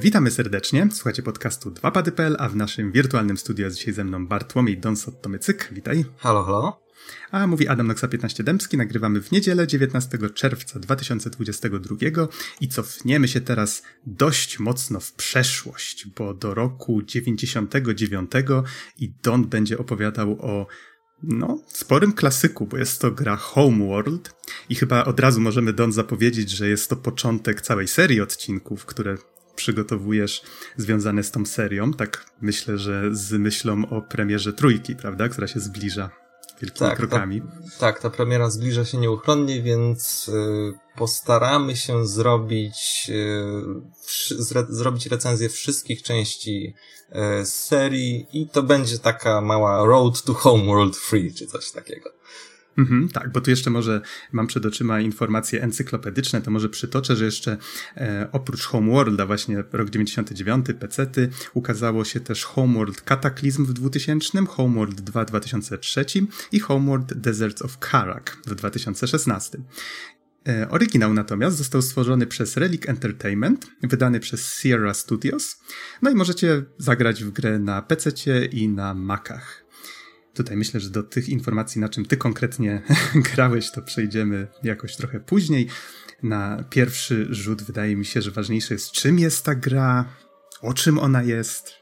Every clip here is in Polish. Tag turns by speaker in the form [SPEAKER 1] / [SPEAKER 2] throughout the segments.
[SPEAKER 1] Witamy serdecznie. Słuchajcie podcastu 2pady.pl, a w naszym wirtualnym studiu jest dzisiaj ze mną Bartłomiej Donsot-Tomycyk. Witaj.
[SPEAKER 2] Halo, halo.
[SPEAKER 1] A mówi Adam Noxa 15 Dębski. Nagrywamy w niedzielę 19 czerwca 2022 i cofniemy się teraz dość mocno w przeszłość, bo do roku 99 i Don będzie opowiadał o no, sporym klasyku, bo jest to gra Homeworld i chyba od razu możemy Don zapowiedzieć, że jest to początek całej serii odcinków, które przygotowujesz związane z tą serią. Tak myślę, że z myślą o premierze trójki, prawda, która się zbliża wielkimi tak, krokami.
[SPEAKER 2] Ta, tak, ta premiera zbliża się nieuchronnie, więc y, postaramy się zrobić, y, zre, zrobić recenzję wszystkich części y, serii i to będzie taka mała Road to Homeworld Free, czy coś takiego.
[SPEAKER 1] Mhm, tak, bo tu jeszcze może mam przed oczyma informacje encyklopedyczne, to może przytoczę, że jeszcze e, oprócz Homeworlda, właśnie rok 99, pecety, ukazało się też Homeworld Cataclysm w 2000, Homeworld 2 w 2003 i Homeworld Deserts of Karak w 2016. E, oryginał natomiast został stworzony przez Relic Entertainment, wydany przez Sierra Studios, no i możecie zagrać w grę na PC i na Macach. Tutaj myślę, że do tych informacji, na czym ty konkretnie grałeś, to przejdziemy jakoś trochę później. Na pierwszy rzut wydaje mi się, że ważniejsze jest, czym jest ta gra, o czym ona jest.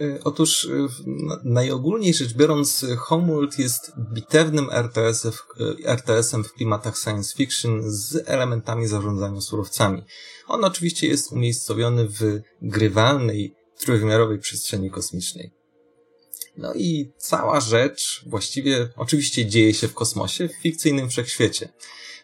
[SPEAKER 2] E, otóż e, najogólniej rzecz biorąc, Homeworld jest bitewnym RTS-em w, e, RTS-em w klimatach science fiction z elementami zarządzania surowcami. On oczywiście jest umiejscowiony w grywalnej, trójwymiarowej przestrzeni kosmicznej. No i cała rzecz właściwie oczywiście dzieje się w kosmosie, w fikcyjnym wszechświecie.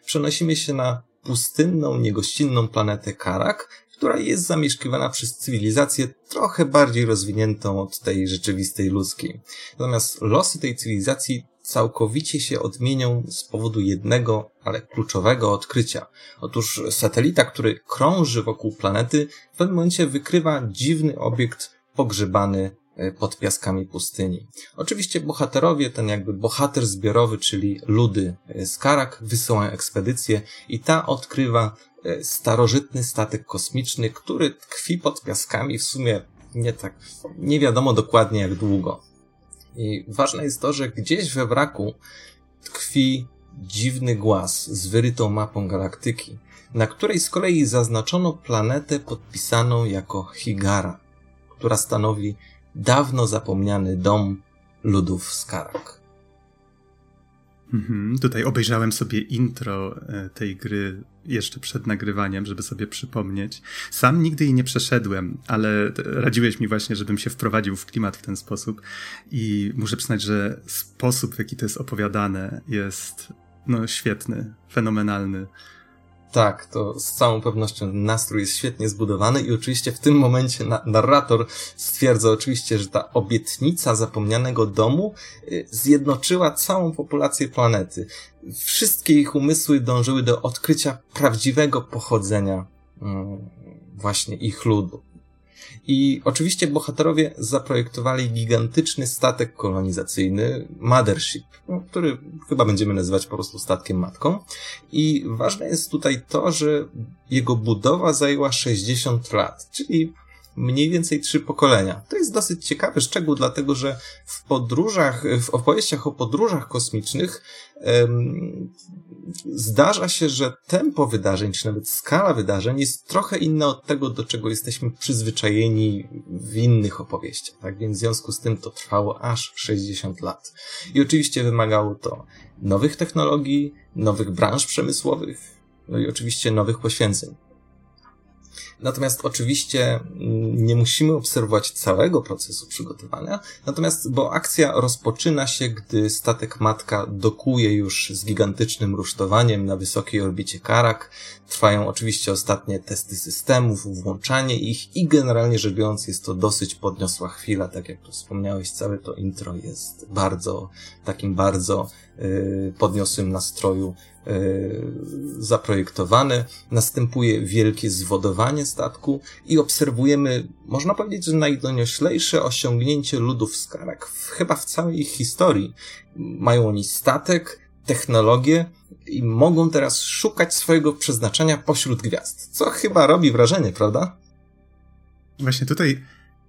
[SPEAKER 2] Przenosimy się na pustynną, niegościnną planetę Karak, która jest zamieszkiwana przez cywilizację trochę bardziej rozwiniętą od tej rzeczywistej ludzkiej. Natomiast losy tej cywilizacji całkowicie się odmienią z powodu jednego, ale kluczowego odkrycia. Otóż satelita, który krąży wokół planety, w pewnym momencie wykrywa dziwny obiekt pogrzebany pod piaskami pustyni. Oczywiście bohaterowie, ten jakby bohater zbiorowy, czyli ludy z Karak, wysyłają ekspedycję i ta odkrywa e, starożytny statek kosmiczny, który tkwi pod piaskami w sumie nie tak, nie wiadomo dokładnie jak długo. I ważne jest to, że gdzieś we wraku tkwi dziwny głaz z wyrytą mapą galaktyki, na której z kolei zaznaczono planetę podpisaną jako Higara, która stanowi dawno zapomniany dom ludów Skarak.
[SPEAKER 1] Mhm, tutaj obejrzałem sobie intro e, tej gry jeszcze przed nagrywaniem, żeby sobie przypomnieć. Sam nigdy jej nie przeszedłem, ale radziłeś mi właśnie, żebym się wprowadził w klimat w ten sposób i muszę przyznać, że sposób, w jaki to jest opowiadane jest no świetny, fenomenalny.
[SPEAKER 2] Tak, to z całą pewnością nastrój jest świetnie zbudowany i oczywiście w tym momencie na narrator stwierdza oczywiście, że ta obietnica zapomnianego domu y, zjednoczyła całą populację planety. Wszystkie ich umysły dążyły do odkrycia prawdziwego pochodzenia mm, właśnie ich ludu. I oczywiście bohaterowie zaprojektowali gigantyczny statek kolonizacyjny, Mothership, no, który chyba będziemy nazywać po prostu statkiem matką. I ważne jest tutaj to, że jego budowa zajęła 60 lat, czyli mniej więcej trzy pokolenia. To jest dosyć ciekawy szczegół, dlatego że w podróżach, w opowieściach o podróżach kosmicznych um, zdarza się, że tempo wydarzeń, czy nawet skala wydarzeń jest trochę inna od tego, do czego jesteśmy przyzwyczajeni w innych opowieściach. Tak więc w związku z tym to trwało aż 60 lat. I oczywiście wymagało to nowych technologii, nowych branż przemysłowych, no i oczywiście nowych poświęceń. Natomiast oczywiście mm, nie musimy obserwować całego procesu przygotowania, natomiast bo akcja rozpoczyna się, gdy statek matka dokuje już z gigantycznym rusztowaniem na wysokiej orbicie Karak. Trwają oczywiście ostatnie testy systemów, włączanie ich i generalnie rzecz biorąc jest to dosyć podniosła chwila, tak jak tu wspomniałeś, całe to intro jest bardzo, takim bardzo yy, podniosłym nastroju E, zaprojektowane, następuje wielkie zwodowanie statku i obserwujemy, można powiedzieć, że najdonioślejsze osiągnięcie ludów Skarak w, chyba w całej ich historii. Mają oni statek, technologię i mogą teraz szukać swojego przeznaczenia pośród gwiazd, co chyba robi wrażenie, prawda?
[SPEAKER 1] Właśnie tutaj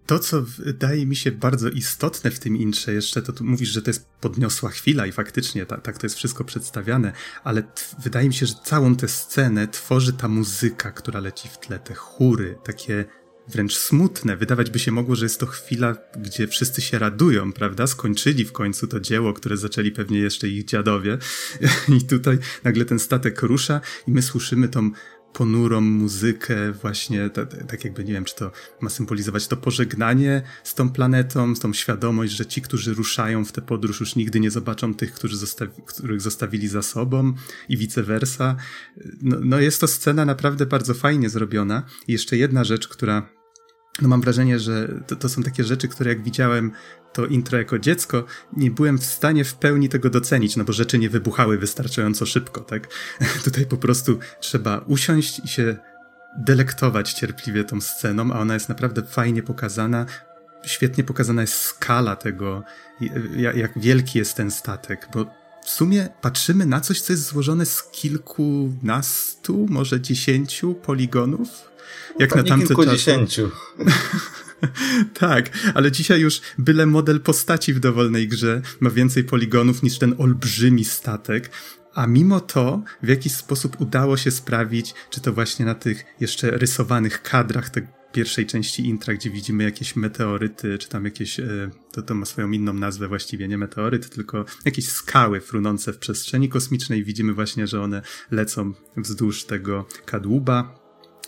[SPEAKER 1] to, co wydaje mi się bardzo istotne w tym intrze jeszcze, to tu mówisz, że to jest podniosła chwila i faktycznie tak, tak to jest wszystko przedstawiane, ale wydaje mi się, że całą tę scenę tworzy ta muzyka, która leci w tle, te chóry, takie wręcz smutne. Wydawać by się mogło, że jest to chwila, gdzie wszyscy się radują, prawda? Skończyli w końcu to dzieło, które zaczęli pewnie jeszcze ich dziadowie. I tutaj nagle ten statek rusza i my słyszymy tą ponurą muzykę, właśnie tak jakby nie wiem, czy to ma symbolizować to pożegnanie z tą planetą, z tą świadomość, że ci, którzy ruszają w tę podróż, już nigdy nie zobaczą tych, którzy zostawi, których zostawili za sobą i vice versa. No, no jest to scena naprawdę bardzo fajnie zrobiona. I jeszcze jedna rzecz, która no mam wrażenie, że to, to są takie rzeczy, które jak widziałem to intro jako dziecko, nie byłem w stanie w pełni tego docenić, no bo rzeczy nie wybuchały wystarczająco szybko, tak? Tutaj po prostu trzeba usiąść i się delektować cierpliwie tą sceną, a ona jest naprawdę fajnie pokazana. Świetnie pokazana jest skala tego, jak wielki jest ten statek, bo w sumie patrzymy na coś, co jest złożone z kilkunastu, może dziesięciu poligonów.
[SPEAKER 2] Jak na tamte kilkudziesięciu.
[SPEAKER 1] tak, ale dzisiaj już byle model postaci w dowolnej grze ma więcej poligonów niż ten olbrzymi statek. A mimo to, w jakiś sposób udało się sprawić, czy to właśnie na tych jeszcze rysowanych kadrach tej pierwszej części intra, gdzie widzimy jakieś meteoryty, czy tam jakieś, e, to, to ma swoją inną nazwę właściwie, nie meteoryt, tylko jakieś skały frunące w przestrzeni kosmicznej. Widzimy właśnie, że one lecą wzdłuż tego kadłuba,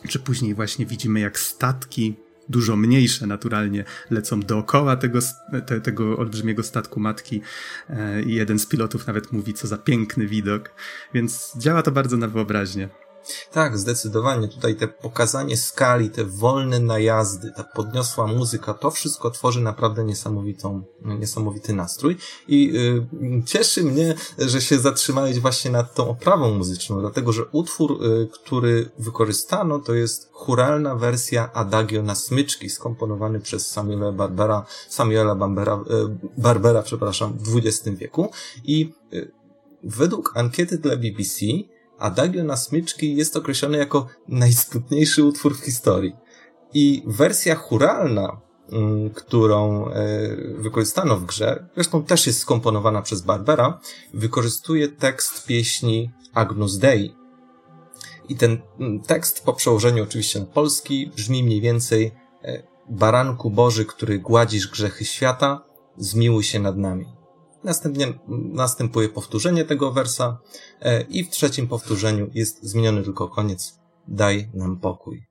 [SPEAKER 1] czy później właśnie widzimy jak statki dużo mniejsze naturalnie lecą dookoła tego, te, tego olbrzymiego statku matki e, i jeden z pilotów nawet mówi, co za piękny widok, więc działa to bardzo na wyobraźnię.
[SPEAKER 2] Tak, zdecydowanie. Tutaj te pokazanie skali, te wolne najazdy, ta podniosła muzyka, to wszystko tworzy naprawdę niesamowitą, niesamowity nastrój. I y, cieszy mnie, że się zatrzymałeś właśnie nad tą oprawą muzyczną, dlatego że utwór, y, który wykorzystano, to jest churalna wersja Adagio na smyczki, skomponowany przez Samuela Barbera, Samuela Barbera, y, Barbera przepraszam, w XX wieku. I według ankiety dla BBC Adagio na smyczki jest określony jako najsmutniejszy utwór w historii. I wersja churalna, mm, którą e, wykorzystano w grze, zresztą też jest skomponowana przez Barbera, wykorzystuje tekst pieśni Agnus Dei. I ten mm, tekst po przełożeniu oczywiście na polski brzmi mniej więcej e, Baranku Boży, który gładzisz grzechy świata, zmiłuj się nad nami. Następnie następuje powtórzenie tego wersa e, i w trzecim powtórzeniu jest zmieniony tylko koniec. Daj nam pokój.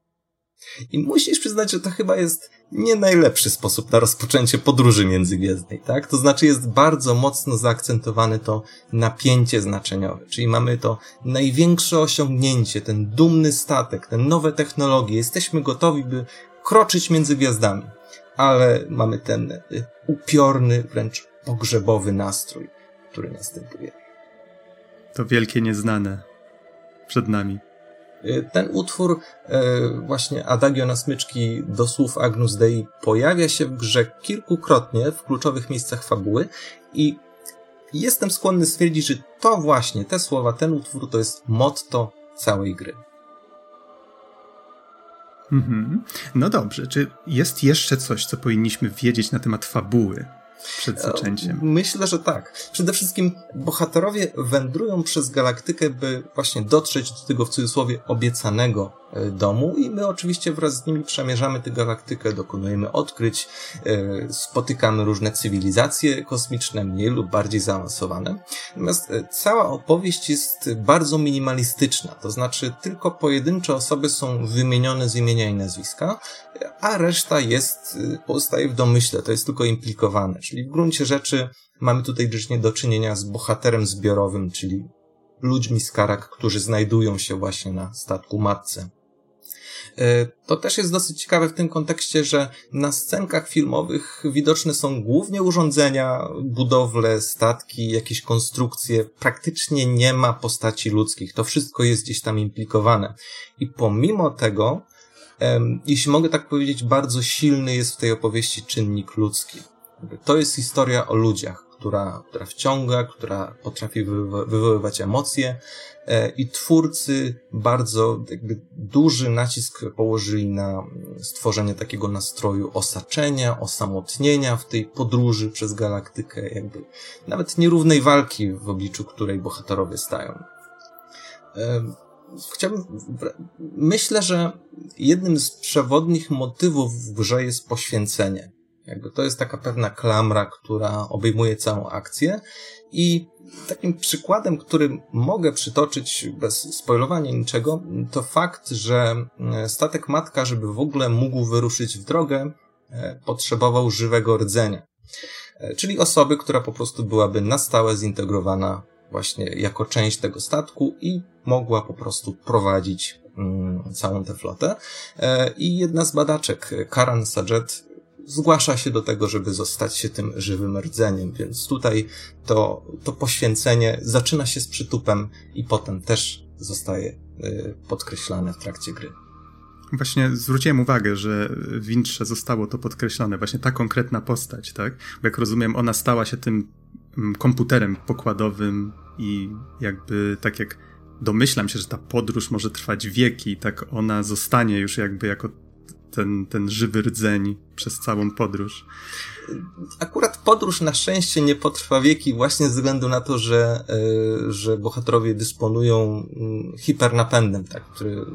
[SPEAKER 2] I musisz przyznać, że to chyba jest nie najlepszy sposób na rozpoczęcie podróży międzygwiezdnej, tak? To znaczy jest bardzo mocno zaakcentowane to napięcie znaczeniowe, czyli mamy to największe osiągnięcie, ten dumny statek, te nowe technologie, jesteśmy gotowi, by kroczyć między gwiazdami, ale mamy ten y, upiorny, wręcz pogrzebowy nastrój, który następuje.
[SPEAKER 1] To wielkie nieznane przed nami.
[SPEAKER 2] Y, ten utwór, y, właśnie Adagio na smyczki do słów Agnus Dei, pojawia się w grze kilkukrotnie w kluczowych miejscach fabuły i jestem skłonny stwierdzić, że to właśnie, te słowa, ten utwór to jest motto całej gry.
[SPEAKER 1] Mhm. No dobrze, czy jest jeszcze coś, co powinniśmy wiedzieć na temat fabuły? Przed zaczęciem?
[SPEAKER 2] Myślę, że tak. Przede wszystkim bohaterowie wędrują przez galaktykę, by właśnie dotrzeć do tego w cudzysłowie obiecanego E, domu i my oczywiście wraz z nimi przemierzamy tę galaktykę, dokonujemy odkryć, e, spotykamy różne cywilizacje kosmiczne, mniej lub bardziej zaawansowane. Natomiast e, cała opowieść jest bardzo minimalistyczna, to znaczy tylko pojedyncze osoby są wymienione z imienia i nazwiska, a reszta jest, pozostaje w domyśle, to jest tylko implikowane, czyli w gruncie rzeczy mamy tutaj do czynienia z bohaterem zbiorowym, czyli ludźmi z Karak, którzy znajdują się właśnie na statku matce. E, to też jest dosyć ciekawe w tym kontekście, że na scenkach filmowych widoczne są głównie urządzenia, budowle, statki, jakieś konstrukcje. Praktycznie nie ma postaci ludzkich. To wszystko jest gdzieś tam implikowane. I pomimo tego, jeśli mogę tak powiedzieć, bardzo silny jest w tej opowieści czynnik ludzki. To jest historia o ludziach, która, która wciąga, która potrafi wywoływać emocje e, i twórcy bardzo jakby duży nacisk położyli na stworzenie takiego nastroju osaczenia, osamotnienia w tej podróży przez galaktykę, jakby nawet nierównej walki, w obliczu której bohaterowie stają. E, chciałbym, myślę, że jednym z przewodnich motywów w grze jest poświęcenie. Jakby to jest taka pewna klamra, która obejmuje całą akcję i takim przykładem, który mogę przytoczyć bez spoilowania niczego, to fakt, że e, statek matka, żeby w ogóle mógł wyruszyć w drogę, e, potrzebował żywego rdzenia. E, czyli osoby, która po prostu byłaby na stałe zintegrowana właśnie jako część tego statku i mogła po prostu prowadzić mm, całą tę flotę. I jedna z badaczek, Karan Sajet, zgłasza się do tego, żeby zostać się tym żywym rdzeniem, więc tutaj to, to poświęcenie zaczyna się z przytupem i potem też zostaje y, podkreślane w trakcie gry.
[SPEAKER 1] Właśnie zwróciłem uwagę, że w Intrze zostało to podkreślone, właśnie ta konkretna postać, tak? Bo jak rozumiem, ona stała się tym mm, komputerem pokładowym i jakby tak jak domyślam się, że ta podróż może trwać wieki, tak ona zostanie już jakby jako ten, ten żywy rdzeń przez całą podróż.
[SPEAKER 2] Akurat podróż na szczęście nie potrwa wieki właśnie ze względu na to, że, yy, że bohaterowie dysponują yy, hipernapędem, tak, który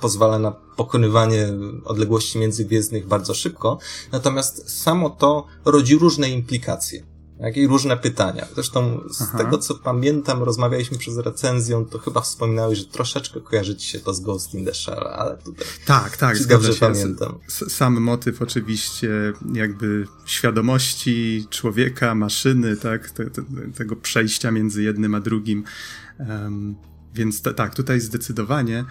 [SPEAKER 2] pozwala na pokonywanie odległości międzygwiezdnych bardzo szybko. Natomiast samo to rodzi różne implikacje jak i różne pytania. Zresztą z Aha. tego, co pamiętam, rozmawialiśmy przez recenzję, to chyba wspominałeś, że troszeczkę kojarzy ci się to z Ghost in the Shell, ale tutaj...
[SPEAKER 1] Tak, tak, dobrze się. pamiętam. Sam motyw oczywiście jakby świadomości człowieka, maszyny, tak, te, te, tego przejścia między jednym a drugim. Um, więc tak, tutaj zdecydowanie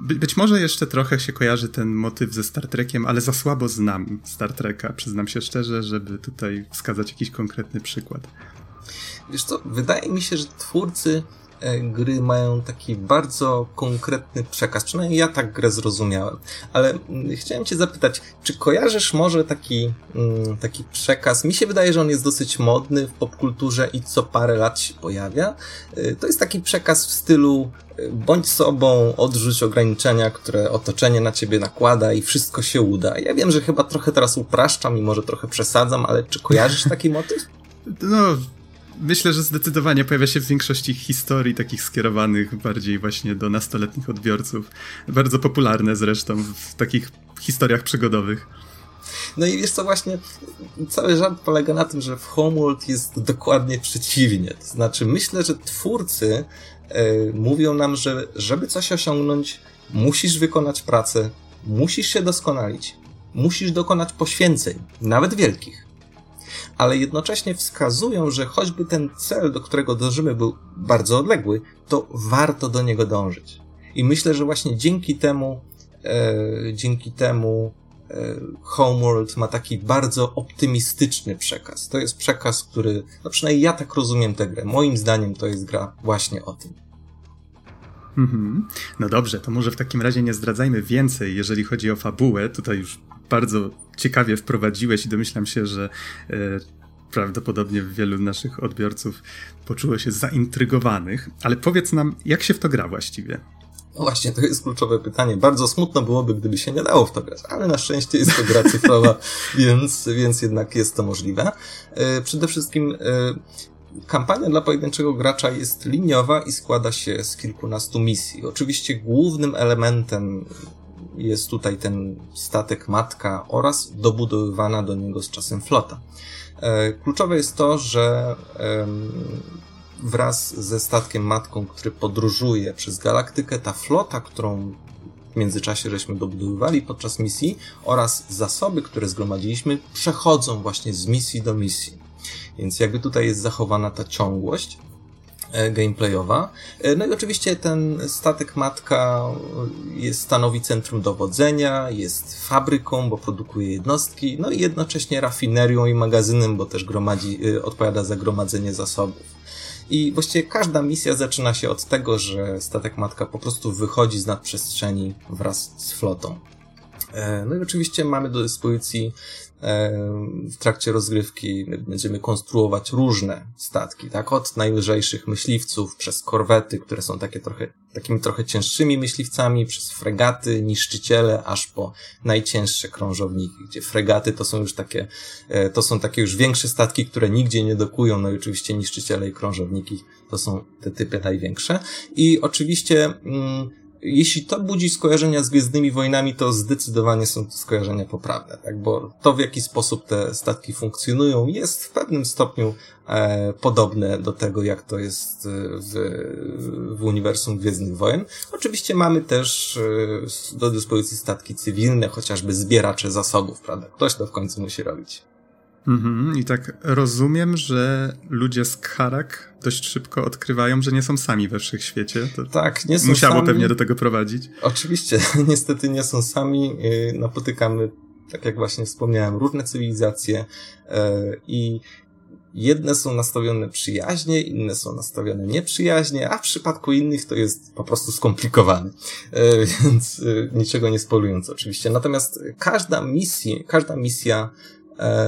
[SPEAKER 1] być może jeszcze trochę się kojarzy ten motyw ze Star Trekiem, ale za słabo znam Star Treka, przyznam się szczerze, żeby tutaj wskazać jakiś konkretny przykład.
[SPEAKER 2] Wiesz co, wydaje mi się, że twórcy gry mają taki bardzo konkretny przekaz. Przynajmniej ja tak grę zrozumiałem. Ale mm, chciałem cię zapytać, czy kojarzysz może taki, mm, taki przekaz? Mi się wydaje, że on jest dosyć modny w popkulturze i co parę lat się pojawia. E, to jest taki przekaz w stylu e, bądź sobą, odrzuć ograniczenia, które otoczenie na ciebie nakłada i wszystko się uda. Ja wiem, że chyba trochę teraz upraszczam i może trochę przesadzam, ale czy kojarzysz taki motyw?
[SPEAKER 1] No, myślę, że zdecydowanie pojawia się w większości historii takich skierowanych bardziej właśnie do nastoletnich odbiorców. Bardzo popularne zresztą w takich historiach przygodowych.
[SPEAKER 2] No i wiesz co, właśnie cały żart polega na tym, że w Homeworld jest dokładnie przeciwnie. To znaczy, myślę, że twórcy e, mówią nam, że żeby coś osiągnąć, musisz wykonać pracę, musisz się doskonalić, musisz dokonać poświęceń, nawet wielkich ale jednocześnie wskazują, że choćby ten cel, do którego dążymy, był bardzo odległy, to warto do niego dążyć. I myślę, że właśnie dzięki temu, e, dzięki temu e, Homeworld ma taki bardzo optymistyczny przekaz. To jest przekaz, który, no przynajmniej ja tak rozumiem tę grę. Moim zdaniem to jest gra właśnie o tym.
[SPEAKER 1] Mhm. No dobrze, to może w takim razie nie zdradzajmy więcej, jeżeli chodzi o fabułę. Tutaj już bardzo ciekawie wprowadziłeś i domyślam się, że e, prawdopodobnie wielu naszych odbiorców poczuło się zaintrygowanych. Ale powiedz nam, jak się w to gra właściwie?
[SPEAKER 2] No właśnie, to jest kluczowe pytanie. Bardzo smutno byłoby, gdyby się nie dało w to grać, ale na szczęście jest to gra cyfrowa, więc, więc jednak jest to możliwe. E, przede wszystkim e, Kampania dla pojedynczego gracza jest liniowa i składa się z kilkunastu misji. Oczywiście głównym elementem jest tutaj ten statek matka oraz dobudowywana do niego z czasem flota. E, kluczowe jest to, że wraz ze statkiem matką, który podróżuje przez galaktykę, ta flota, którą w międzyczasie żeśmy dobudowywali podczas misji oraz zasoby, które zgromadziliśmy, przechodzą właśnie z misji do misji. Więc jakby tutaj jest zachowana ta ciągłość. E, gameplayowa. E, no i oczywiście ten statek matka jest, stanowi centrum dowodzenia, jest fabryką, bo produkuje jednostki, no i jednocześnie rafinerią i magazynem, bo też gromadzi, e, odpowiada za gromadzenie zasobów. I właściwie każda misja zaczyna się od tego, że statek matka po prostu wychodzi z nadprzestrzeni wraz z flotą. No i oczywiście mamy do dyspozycji w trakcie rozgrywki będziemy konstruować różne statki, tak? Od najlżejszych myśliwców przez korwety, które są takie trochę, takimi trochę cięższymi myśliwcami, przez fregaty, niszczyciele, aż po najcięższe krążowniki, gdzie fregaty to są już takie, e, to są takie już większe statki, które nigdzie nie dokują, no i oczywiście niszczyciele i krążowniki to są te typy największe. I oczywiście, mm, jeśli to budzi skojarzenia z Gwiezdnymi Wojnami, to zdecydowanie są to skojarzenia poprawne, tak? Bo to, w jaki sposób te statki funkcjonują, jest w pewnym stopniu e, podobne do tego, jak to jest e, w, w uniwersum Gwiezdnych Wojen. Oczywiście mamy też e, do dyspozycji statki cywilne, chociażby zbieracze zasobów, prawda? Ktoś to w końcu musi robić.
[SPEAKER 1] Mhm, I tak rozumiem, że ludzie z Karak dość szybko odkrywają, że nie są sami we wszechświecie. To
[SPEAKER 2] tak, nie są
[SPEAKER 1] musiało
[SPEAKER 2] sami.
[SPEAKER 1] pewnie do tego prowadzić.
[SPEAKER 2] Oczywiście, niestety nie są sami. Y, napotykamy, tak jak właśnie wspomniałem, różne cywilizacje y, i jedne są nastawione przyjaźnie, inne są nastawione nieprzyjaźnie, a w przypadku innych to jest po prostu skomplikowane. Y, więc niczego nie spolując oczywiście. Natomiast każda misja, każda misja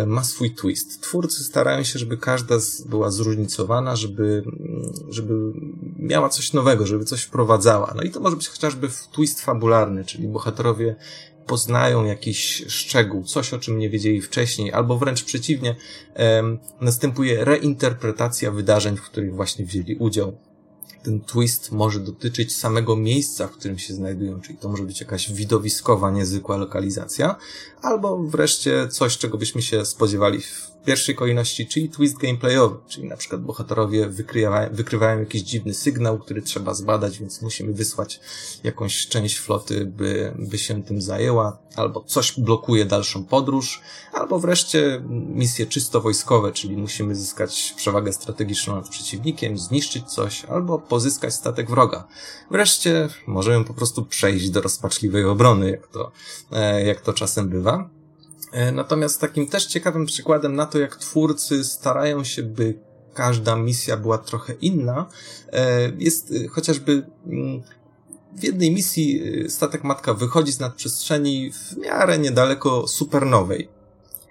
[SPEAKER 2] ma swój twist. Twórcy starają się, żeby każda była zróżnicowana, żeby, mm, żeby miała coś nowego, żeby coś wprowadzała. No i to może być chociażby twist fabularny, czyli bohaterowie poznają jakiś szczegół, coś o czym nie wiedzieli wcześniej, albo wręcz przeciwnie, następuje reinterpretacja wydarzeń, w których właśnie wzięli udział ten twist może dotyczyć samego miejsca, w którym się znajdują, czyli to może być jakaś widowiskowa, niezwykła lokalizacja, albo wreszcie coś, czego byśmy się spodziewali w pierwszej kolejności, czyli twist gameplayowy, czyli na przykład bohaterowie wykrywają, wykrywają jakiś dziwny sygnał, który trzeba zbadać, więc musimy wysłać jakąś część floty, by, by się tym zajęła, albo coś blokuje dalszą podróż, albo wreszcie misje czysto wojskowe, czyli musimy zyskać przewagę strategiczną nad przeciwnikiem, zniszczyć coś, albo pozyskać statek wroga. Wreszcie możemy po prostu przejść do rozpaczliwej obrony, jak to, e, jak to czasem bywa. E, natomiast takim też ciekawym przykładem na to, jak twórcy starają się, by każda misja była trochę inna, e, jest e, chociażby mm, w jednej misji statek matka wychodzi z nadprzestrzeni w miarę niedaleko supernowej.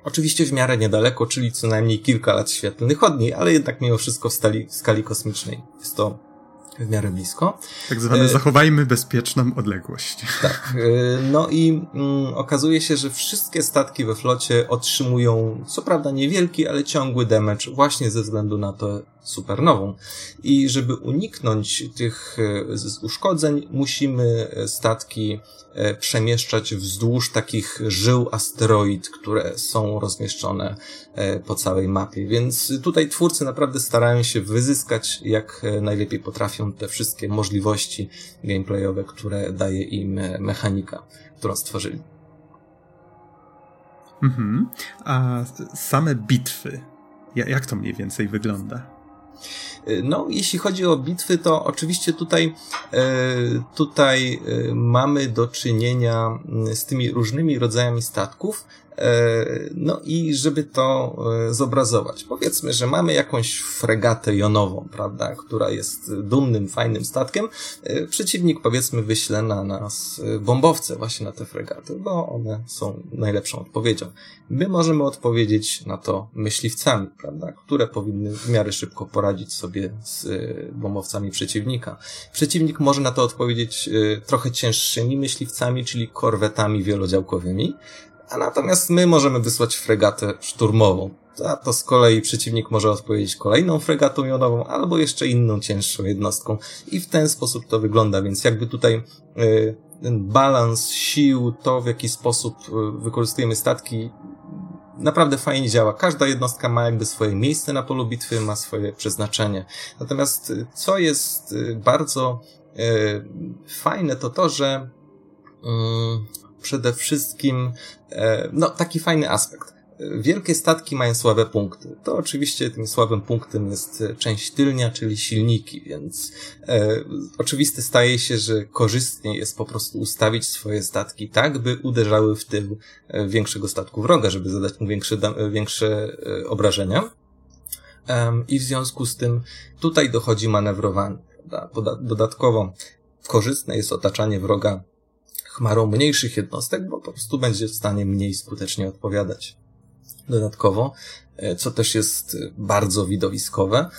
[SPEAKER 2] Oczywiście w miarę niedaleko, czyli co najmniej kilka lat świetlnych od niej, ale jednak mimo wszystko w, skali kosmicznej. Jest to w miarę blisko.
[SPEAKER 1] Tak zwane e... zachowajmy bezpieczną odległość.
[SPEAKER 2] Tak. E... No i mm, okazuje się, że wszystkie statki we flocie otrzymują, co prawda niewielki, ale ciągły damage właśnie ze względu na to, supernową. I żeby uniknąć tych e, uszkodzeń, musimy e, statki e, przemieszczać wzdłuż takich żył asteroid, które są rozmieszczone po całej mapie. Więc tutaj twórcy naprawdę starają się wyzyskać jak najlepiej potrafią te wszystkie możliwości gameplayowe, które daje im mechanika, którą stworzyli.
[SPEAKER 1] Mhm. A same bitwy, jak to mniej więcej wygląda?
[SPEAKER 2] Y, no, jeśli chodzi o bitwy, to oczywiście tutaj, y, tutaj y, mamy do czynienia mm, z tymi różnymi rodzajami statków, E, no i żeby to e, zobrazować. Powiedzmy, że mamy jakąś fregatę jonową, prawda, która jest dumnym, fajnym statkiem. E, przeciwnik, powiedzmy, wyśle na nas bombowce właśnie na te fregaty, bo one są najlepszą odpowiedzią. My możemy odpowiedzieć na to myśliwcami, prawda, które powinny w miarę szybko poradzić sobie z bombowcami przeciwnika. Przeciwnik może na to odpowiedzieć trochę cięższymi myśliwcami, czyli korwetami wielodziałkowymi, a natomiast my możemy wysłać fregatę szturmową. A to z kolei przeciwnik może odpowiedzieć kolejną fregatą jonową albo jeszcze inną cięższą jednostką. I w ten sposób to wygląda, więc jakby tutaj y, ten balans sił, to w jaki sposób y, wykorzystujemy statki, naprawdę fajnie działa. Każda jednostka ma jakby swoje miejsce na polu bitwy, ma swoje przeznaczenie. Natomiast y, co jest bardzo fajne, to to, że przede wszystkim, e, no, taki fajny aspekt. Wielkie statki mają słabe punkty. To oczywiście tym słabym punktem jest część tylnia, czyli silniki, więc e, oczywiste staje się, że korzystniej jest po prostu ustawić swoje statki tak, by uderzały w tył e, większego statku wroga, żeby zadać mu większe, większe e, obrażenia. E, I w związku z tym tutaj dochodzi manewrowanie. Dodatkowo korzystne jest otaczanie wroga chmarą mniejszych jednostek, bo po prostu będzie w stanie mniej skutecznie odpowiadać. dodatkowo, co też jest bardzo widowiskowe.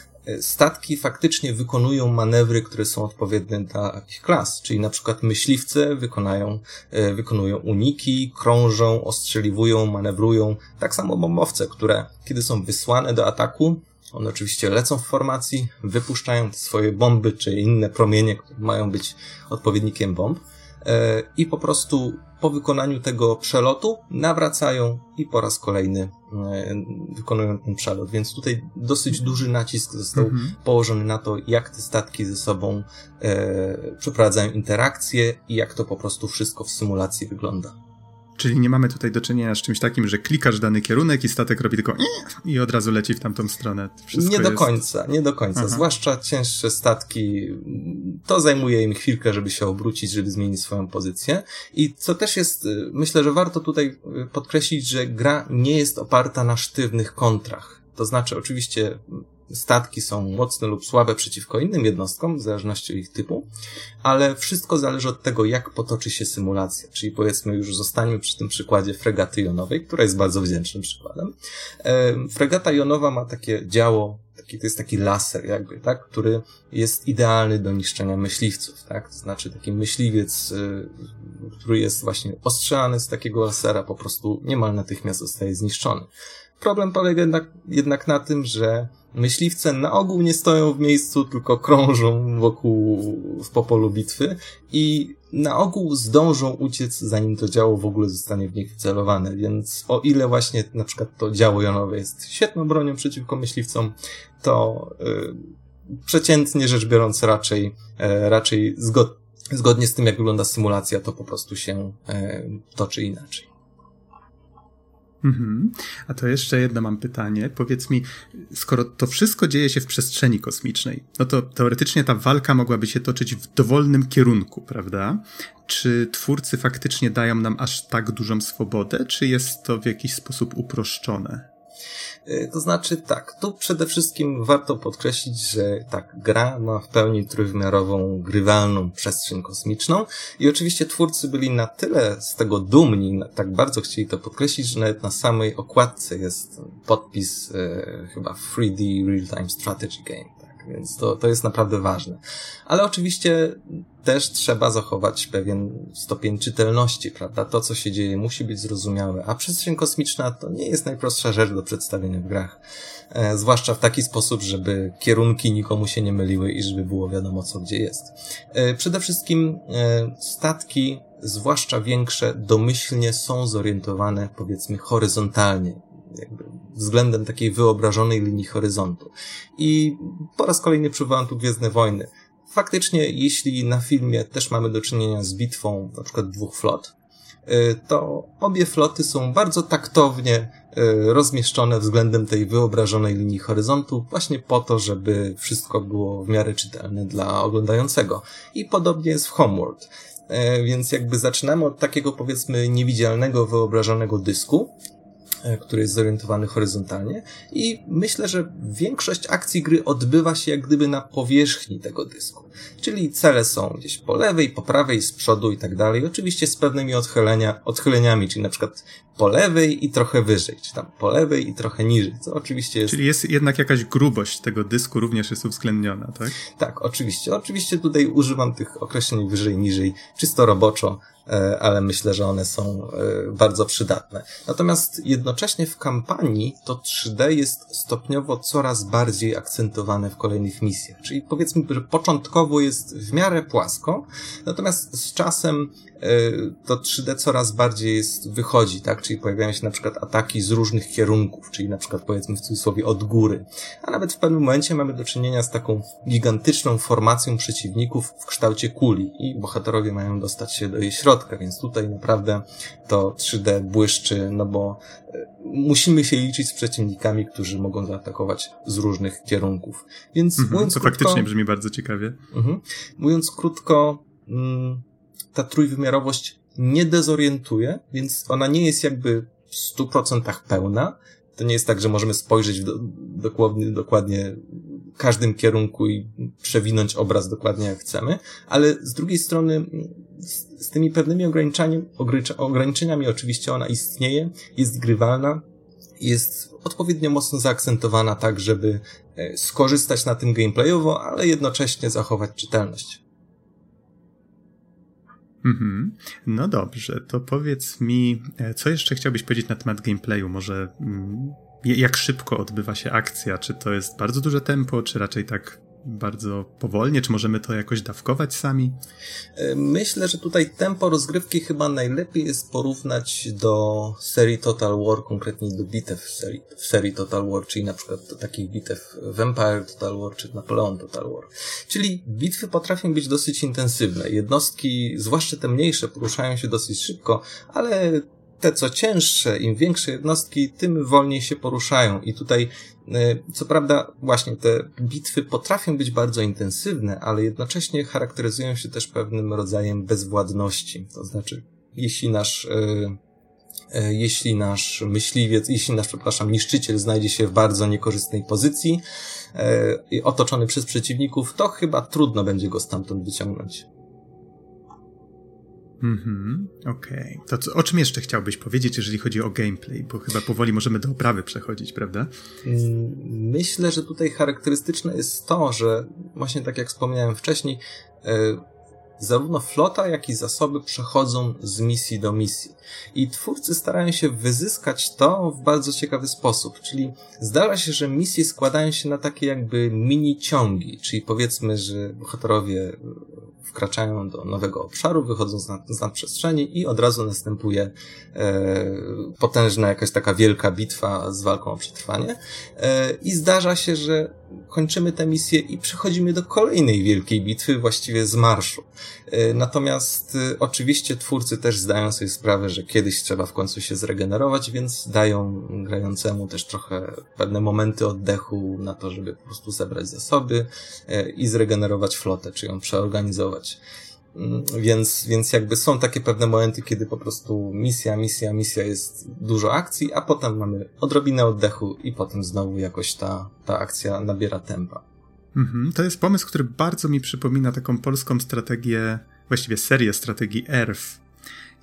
[SPEAKER 2] Statki faktycznie wykonują manewry, które są odpowiednie dla ich klas, czyli na przykład myśliwce wykonają, wykonują uniki, krążą, ostrzeliwują, manewrują. Tak samo bombowce, które kiedy są wysłane do ataku, one oczywiście lecą w formacji, wypuszczają swoje bomby czy inne promienie, które mają być odpowiednikiem bomb e, i po prostu po wykonaniu tego przelotu nawracają i po raz kolejny e, wykonują ten przelot. Więc tutaj dosyć duży nacisk został mhm. położony na to, jak te statki ze sobą e, przeprowadzają interakcje i jak to po prostu wszystko w symulacji wygląda.
[SPEAKER 1] Czyli nie mamy tutaj do czynienia z czymś takim, że klikasz dany kierunek i statek robi tylko i od razu leci w tamtą stronę.
[SPEAKER 2] Wszystko nie do jest... końca, nie do końca. Aha. Zwłaszcza cięższe statki, to zajmuje im chwilkę, żeby się obrócić, żeby zmienić swoją pozycję. I co też jest, myślę, że warto tutaj podkreślić, że gra nie jest oparta na sztywnych kontrach. To znaczy, oczywiście statki są mocne lub słabe przeciwko innym jednostkom, w zależności od ich typu, ale wszystko zależy od tego, jak potoczy się symulacja. Czyli powiedzmy już zostańmy przy tym przykładzie fregaty jonowej, która jest bardzo wdzięcznym przykładem. Fregata jonowa ma takie działo, taki, to jest taki laser jakby, tak, który jest idealny do niszczenia myśliwców, tak, to znaczy taki myśliwiec, y, który jest właśnie ostrzelany z takiego lasera, po prostu niemal natychmiast zostaje zniszczony. Problem polega jednak, jednak na tym, że myśliwce na ogół nie stoją w miejscu, tylko krążą wokół w popolu bitwy i na ogół zdążą uciec, zanim to działo w ogóle zostanie w nich wcelowane. Więc o ile właśnie na przykład to działo jonowe jest świetną bronią przeciwko myśliwcom, to yy, przeciętnie rzecz biorąc raczej, yy, raczej zgod zgodnie z tym, jak wygląda symulacja, to po prostu się yy, toczy inaczej.
[SPEAKER 1] Mhm. A to jeszcze jedno mam pytanie. Powiedz mi, skoro to wszystko dzieje się w przestrzeni kosmicznej, no to teoretycznie ta walka mogłaby się toczyć w dowolnym kierunku, prawda? Czy twórcy faktycznie dają nam aż tak dużą swobodę, czy jest to w jakiś sposób uproszczone?
[SPEAKER 2] Y, to znaczy tak, tu przede wszystkim warto podkreślić, że tak, gra ma w pełni trójwymiarową, grywalną przestrzeń kosmiczną i oczywiście twórcy byli na tyle z tego dumni, tak bardzo chcieli to podkreślić, że nawet na samej okładce jest podpis e, chyba 3D Real Time Strategy Game więc to, to jest naprawdę ważne. Ale oczywiście też trzeba zachować pewien stopień czytelności, prawda? To, co się dzieje, musi być zrozumiałe, a przestrzeń kosmiczna to nie jest najprostsza rzecz do przedstawienia w grach. E, zwłaszcza w taki sposób, żeby kierunki nikomu się nie myliły i żeby było wiadomo, co gdzie jest. E, przede wszystkim e, statki, zwłaszcza większe, domyślnie są zorientowane, powiedzmy, horyzontalnie jakby względem takiej wyobrażonej linii horyzontu. I po raz kolejny przywołam tu Gwiezdne Wojny. Faktycznie, jeśli na filmie też mamy do czynienia z bitwą na przykład dwóch flot, y, to obie floty są bardzo taktownie y, rozmieszczone względem tej wyobrażonej linii horyzontu, właśnie po to, żeby wszystko było w miarę czytelne dla oglądającego. I podobnie jest w Homeworld. Y, więc jakby zaczynamy od takiego powiedzmy niewidzialnego, wyobrażonego dysku, który jest zorientowany horyzontalnie i myślę, że większość akcji gry odbywa się jak gdyby na powierzchni tego dysku. Czyli cele są gdzieś po lewej, po prawej, z przodu i tak dalej. Oczywiście z pewnymi odchylenia, odchyleniami, czyli na przykład po lewej i trochę wyżej, czy tam po lewej i trochę niżej, co oczywiście jest...
[SPEAKER 1] Czyli jest jednak jakaś grubość tego dysku również jest uwzględniona, tak?
[SPEAKER 2] Tak, oczywiście. Oczywiście tutaj używam tych określeń wyżej, niżej, czysto roboczo, E, ale myślę, że one są e, bardzo przydatne. Natomiast jednocześnie w kampanii to 3D jest stopniowo coraz bardziej akcentowane w kolejnych misjach. Czyli powiedzmy, że początkowo jest w miarę płasko, natomiast z czasem to 3D coraz bardziej jest, wychodzi, tak? Czyli pojawiają się na przykład ataki z różnych kierunków, czyli na przykład powiedzmy w cudzysłowie od góry. A nawet w pewnym momencie mamy do czynienia z taką gigantyczną formacją przeciwników w kształcie kuli i bohaterowie mają dostać się do jej środka, więc tutaj naprawdę to 3D błyszczy, no bo e, musimy się liczyć z przeciwnikami, którzy mogą zaatakować z różnych kierunków. Więc
[SPEAKER 1] mhm, mówiąc to krótko, faktycznie brzmi bardzo ciekawie.
[SPEAKER 2] Mhm, mówiąc krótko, mm, ta trójwymiarowość nie dezorientuje, więc ona nie jest jakby w stu procentach pełna. To nie jest tak, że możemy spojrzeć w do, dokładnie, dokładnie każdym kierunku i przewinąć obraz dokładnie jak chcemy, ale z drugiej strony z, z tymi pewnymi ograniczeniami, ograniczeniami oczywiście ona istnieje, jest grywalna jest odpowiednio mocno zaakcentowana tak, żeby e, skorzystać na tym gameplayowo, ale jednocześnie zachować czytelność.
[SPEAKER 1] Mhm. No dobrze, to powiedz mi, e, co jeszcze chciałbyś powiedzieć na temat gameplayu? Może mm, jak szybko odbywa się akcja? Czy to jest bardzo duże tempo, czy raczej tak bardzo powolnie? Czy możemy to jakoś dawkować sami?
[SPEAKER 2] E, myślę, że tutaj tempo rozgrywki chyba najlepiej jest porównać do serii Total War, konkretnie do bitew w serii, w serii Total War, czyli na przykład do takich bitew Vampire Total War czy Napoleon Total War. Czyli bitwy potrafią być dosyć intensywne. Jednostki, zwłaszcza te mniejsze, poruszają się dosyć szybko, ale te co cięższe, im większe jednostki, tym wolniej się poruszają. I tutaj, e, co prawda, właśnie te bitwy potrafią być bardzo intensywne, ale jednocześnie charakteryzują się też pewnym rodzajem bezwładności. To znaczy, jeśli nasz, e, e, jeśli nasz myśliwiec, jeśli nasz, przepraszam, niszczyciel znajdzie się w bardzo niekorzystnej pozycji otoczony przez przeciwników, to chyba trudno będzie go stamtąd wyciągnąć.
[SPEAKER 1] Mhm, okej. Okay. To co, o czym jeszcze chciałbyś powiedzieć, jeżeli chodzi o gameplay? Bo chyba powoli możemy do oprawy przechodzić, prawda?
[SPEAKER 2] Mm, myślę, że tutaj charakterystyczne jest to, że właśnie tak jak wspomniałem wcześniej, e, zarówno flota, jak i zasoby przechodzą z misji do misji. I twórcy starają się wyzyskać to w bardzo ciekawy sposób, czyli zdarza się, że misje składają się na takie jakby mini ciągi, czyli powiedzmy, że bohaterowie wkraczają do nowego obszaru, wychodzą z, nad, z nadprzestrzeni i od razu następuje e, potężna jakaś taka wielka bitwa z walką o przetrwanie. E, I zdarza się, że kończymy tę misję i przechodzimy do kolejnej wielkiej bitwy, właściwie z marszu. E, natomiast e, oczywiście twórcy też zdają sobie sprawę, że kiedyś trzeba w końcu się zregenerować, więc dają grającemu też trochę pewne momenty oddechu na to, żeby po prostu zebrać zasoby e, i zregenerować flotę, czy ją przeorganizować. Mm, więc, więc jakby są takie pewne momenty, kiedy po prostu misja, misja, misja jest dużo akcji, a potem mamy odrobinę oddechu i potem znowu jakoś ta, ta akcja nabiera tempa.
[SPEAKER 1] Mhm, to jest pomysł, który bardzo mi przypomina taką polską strategię, właściwie serię strategii ERF.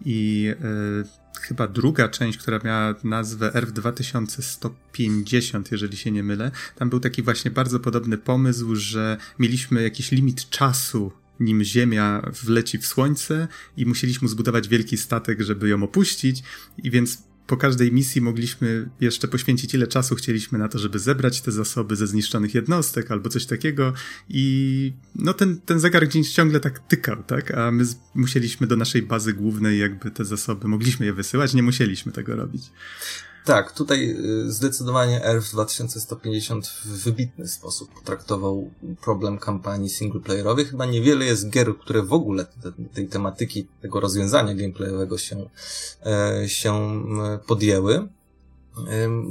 [SPEAKER 1] I yy, chyba druga część, która miała nazwę ERF 2150, jeżeli się nie mylę, tam był taki właśnie bardzo podobny pomysł, że mieliśmy jakiś limit czasu nim Ziemia wleci w Słońce i musieliśmy zbudować wielki statek, żeby ją opuścić i więc po każdej misji mogliśmy jeszcze poświęcić ile czasu chcieliśmy na to, żeby zebrać te zasoby ze zniszczonych jednostek albo coś takiego i no ten, ten zegar gdzieś ciągle tak tykał, tak? A my musieliśmy do naszej bazy głównej jakby te zasoby, mogliśmy je wysyłać, nie musieliśmy tego robić.
[SPEAKER 2] Tak, tutaj y, zdecydowanie ERF 2150 w wybitny sposób potraktował problem kampanii singleplayerowej. Chyba niewiele jest gier, które w ogóle te, tej tematyki, tego rozwiązania gameplayowego się, e, się podjęły.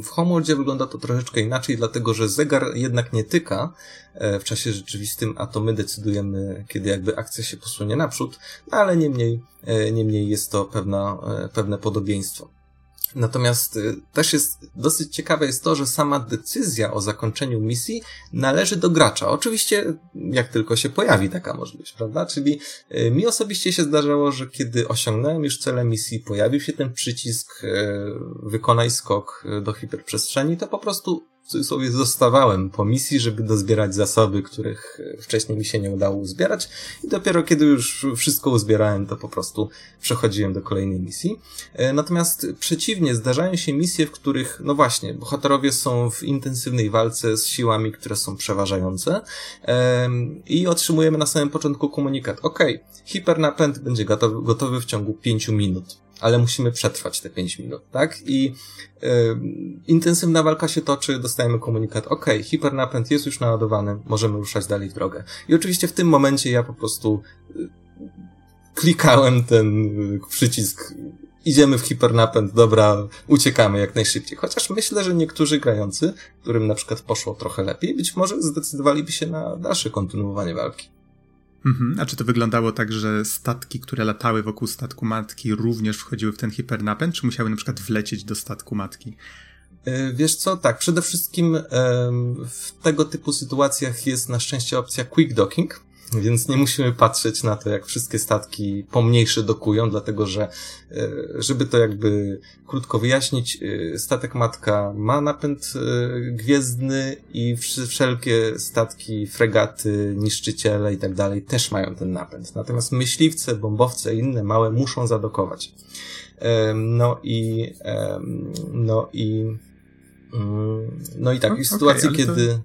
[SPEAKER 2] W Homeworldzie wygląda to troszeczkę inaczej, dlatego że zegar jednak nie tyka e, w czasie rzeczywistym, a to my decydujemy, kiedy jakby akcja się posunie naprzód, no ale niemniej, e, niemniej jest to pewna, pewne podobieństwo. Natomiast y, też jest dosyć ciekawe jest to, że sama decyzja o zakończeniu misji należy do gracza. Oczywiście, jak tylko się pojawi taka możliwość, prawda? Czyli y, mi osobiście się zdarzało, że kiedy osiągnąłem już cele misji, pojawił się ten przycisk y, wykonaj skok do hiperprzestrzeni, to po prostu w cudzysłowie zostawałem po misji, żeby dozbierać zasoby, których wcześniej mi się nie udało uzbierać. I dopiero kiedy już wszystko uzbierałem, to po prostu przechodziłem do kolejnej misji. E, natomiast przeciwnie, zdarzają się misje, w których, no właśnie, bohaterowie są w intensywnej walce z siłami, które są przeważające i otrzymujemy na samym początku komunikat, ok, hipernapęd będzie gotowy, gotowy w ciągu pięciu minut ale musimy przetrwać te 5 minut, tak? I intensywna walka się toczy, dostajemy komunikat, ok, hipernapęd jest już naładowany, możemy ruszać dalej w drogę. I oczywiście w tym momencie ja po prostu y, klikałem ten y, przycisk idziemy w hipernapęd, dobra, uciekamy jak najszybciej. Chociaż myślę, że niektórzy grający, którym na przykład poszło trochę lepiej, być może zdecydowaliby się na dalsze kontynuowanie walki.
[SPEAKER 1] Mhm. A czy to wyglądało tak, że statki, które latały wokół statku matki, również wchodziły w ten hipernapęd, czy musiały na przykład wlecieć do statku matki?
[SPEAKER 2] E, wiesz co, tak, przede wszystkim w tego typu sytuacjach jest na szczęście opcja quick docking, Więc nie musimy patrzeć na to, jak wszystkie statki pomniejsze dokują, dlatego że, e, żeby to jakby krótko wyjaśnić, e, statek matka ma napęd e, gwiezdny i wszelkie statki, fregaty, niszczyciele i tak dalej też mają ten napęd. Natomiast myśliwce, bombowce i inne małe muszą zadokować. No i, no i, mm, no i tak, no, w sytuacji, okay, kiedy...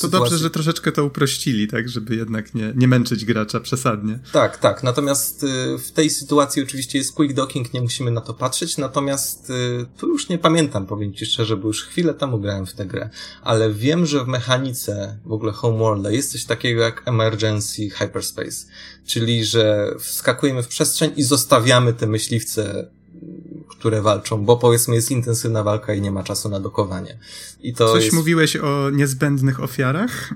[SPEAKER 2] To
[SPEAKER 1] dobrze, że troszeczkę to uprościli, tak, żeby jednak nie, nie męczyć gracza przesadnie.
[SPEAKER 2] Tak, tak. Natomiast y, w tej sytuacji oczywiście jest quick docking, nie musimy na to patrzeć, natomiast y, tu już nie pamiętam, powiem ci szczerze, bo już chwilę temu grałem w tę grę, ale wiem, że w mechanice w ogóle Homeworlda jest coś takiego jak emergency hyperspace, czyli że wskakujemy w przestrzeń i zostawiamy te myśliwce które walczą, bo powiedzmy jest intensywna walka i nie ma czasu na dokowanie. I to
[SPEAKER 1] Coś
[SPEAKER 2] jest...
[SPEAKER 1] mówiłeś o niezbędnych ofiarach?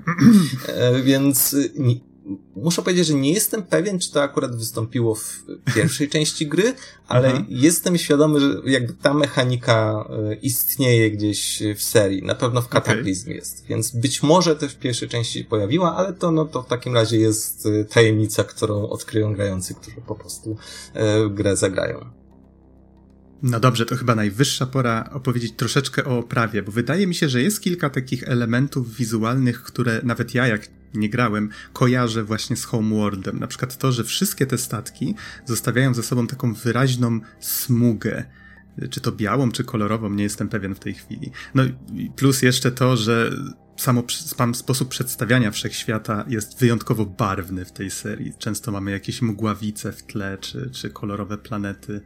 [SPEAKER 2] E, więc nie, muszę powiedzieć, że nie jestem pewien, czy to akurat wystąpiło w pierwszej części gry, ale Aha. jestem świadomy, że jakby ta mechanika y, istnieje gdzieś w serii. Na pewno w Kataklizm okay. jest. Więc być może też w pierwszej części się pojawiła, ale to, no, to w takim razie jest tajemnica, którą odkryją grający, którzy po prostu grę zagrają.
[SPEAKER 1] No dobrze, to chyba najwyższa pora opowiedzieć troszeczkę o oprawie, bo wydaje mi się, że jest kilka takich elementów wizualnych, które nawet ja, jak nie grałem, kojarzę właśnie z Homeworldem. Na przykład to, że wszystkie te statki zostawiają ze sobą taką wyraźną smugę. Czy to białą, czy kolorową, nie jestem pewien w tej chwili. No plus jeszcze to, że samo sam sposób przedstawiania wszechświata jest wyjątkowo barwny w tej serii. Często mamy jakieś mgławice w tle, czy, czy kolorowe planety.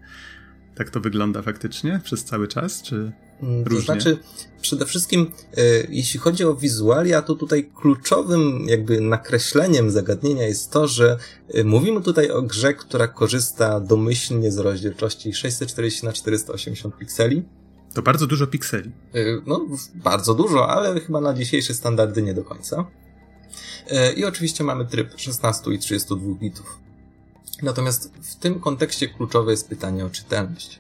[SPEAKER 1] Tak to wygląda faktycznie przez cały czas, czy mm, to różnie?
[SPEAKER 2] znaczy, przede wszystkim, e, jeśli chodzi o wizualia, to tutaj kluczowym jakby nakreśleniem zagadnienia jest to, że e, mówimy tutaj o grze, która korzysta domyślnie z rozdzielczości 640 na 480 pikseli.
[SPEAKER 1] To bardzo dużo pikseli.
[SPEAKER 2] E, no, bardzo dużo, ale chyba na dzisiejsze standardy nie do końca. I oczywiście mamy tryb 16 i 32 bitów. Natomiast w tym kontekście kluczowe jest pytanie o czytelność.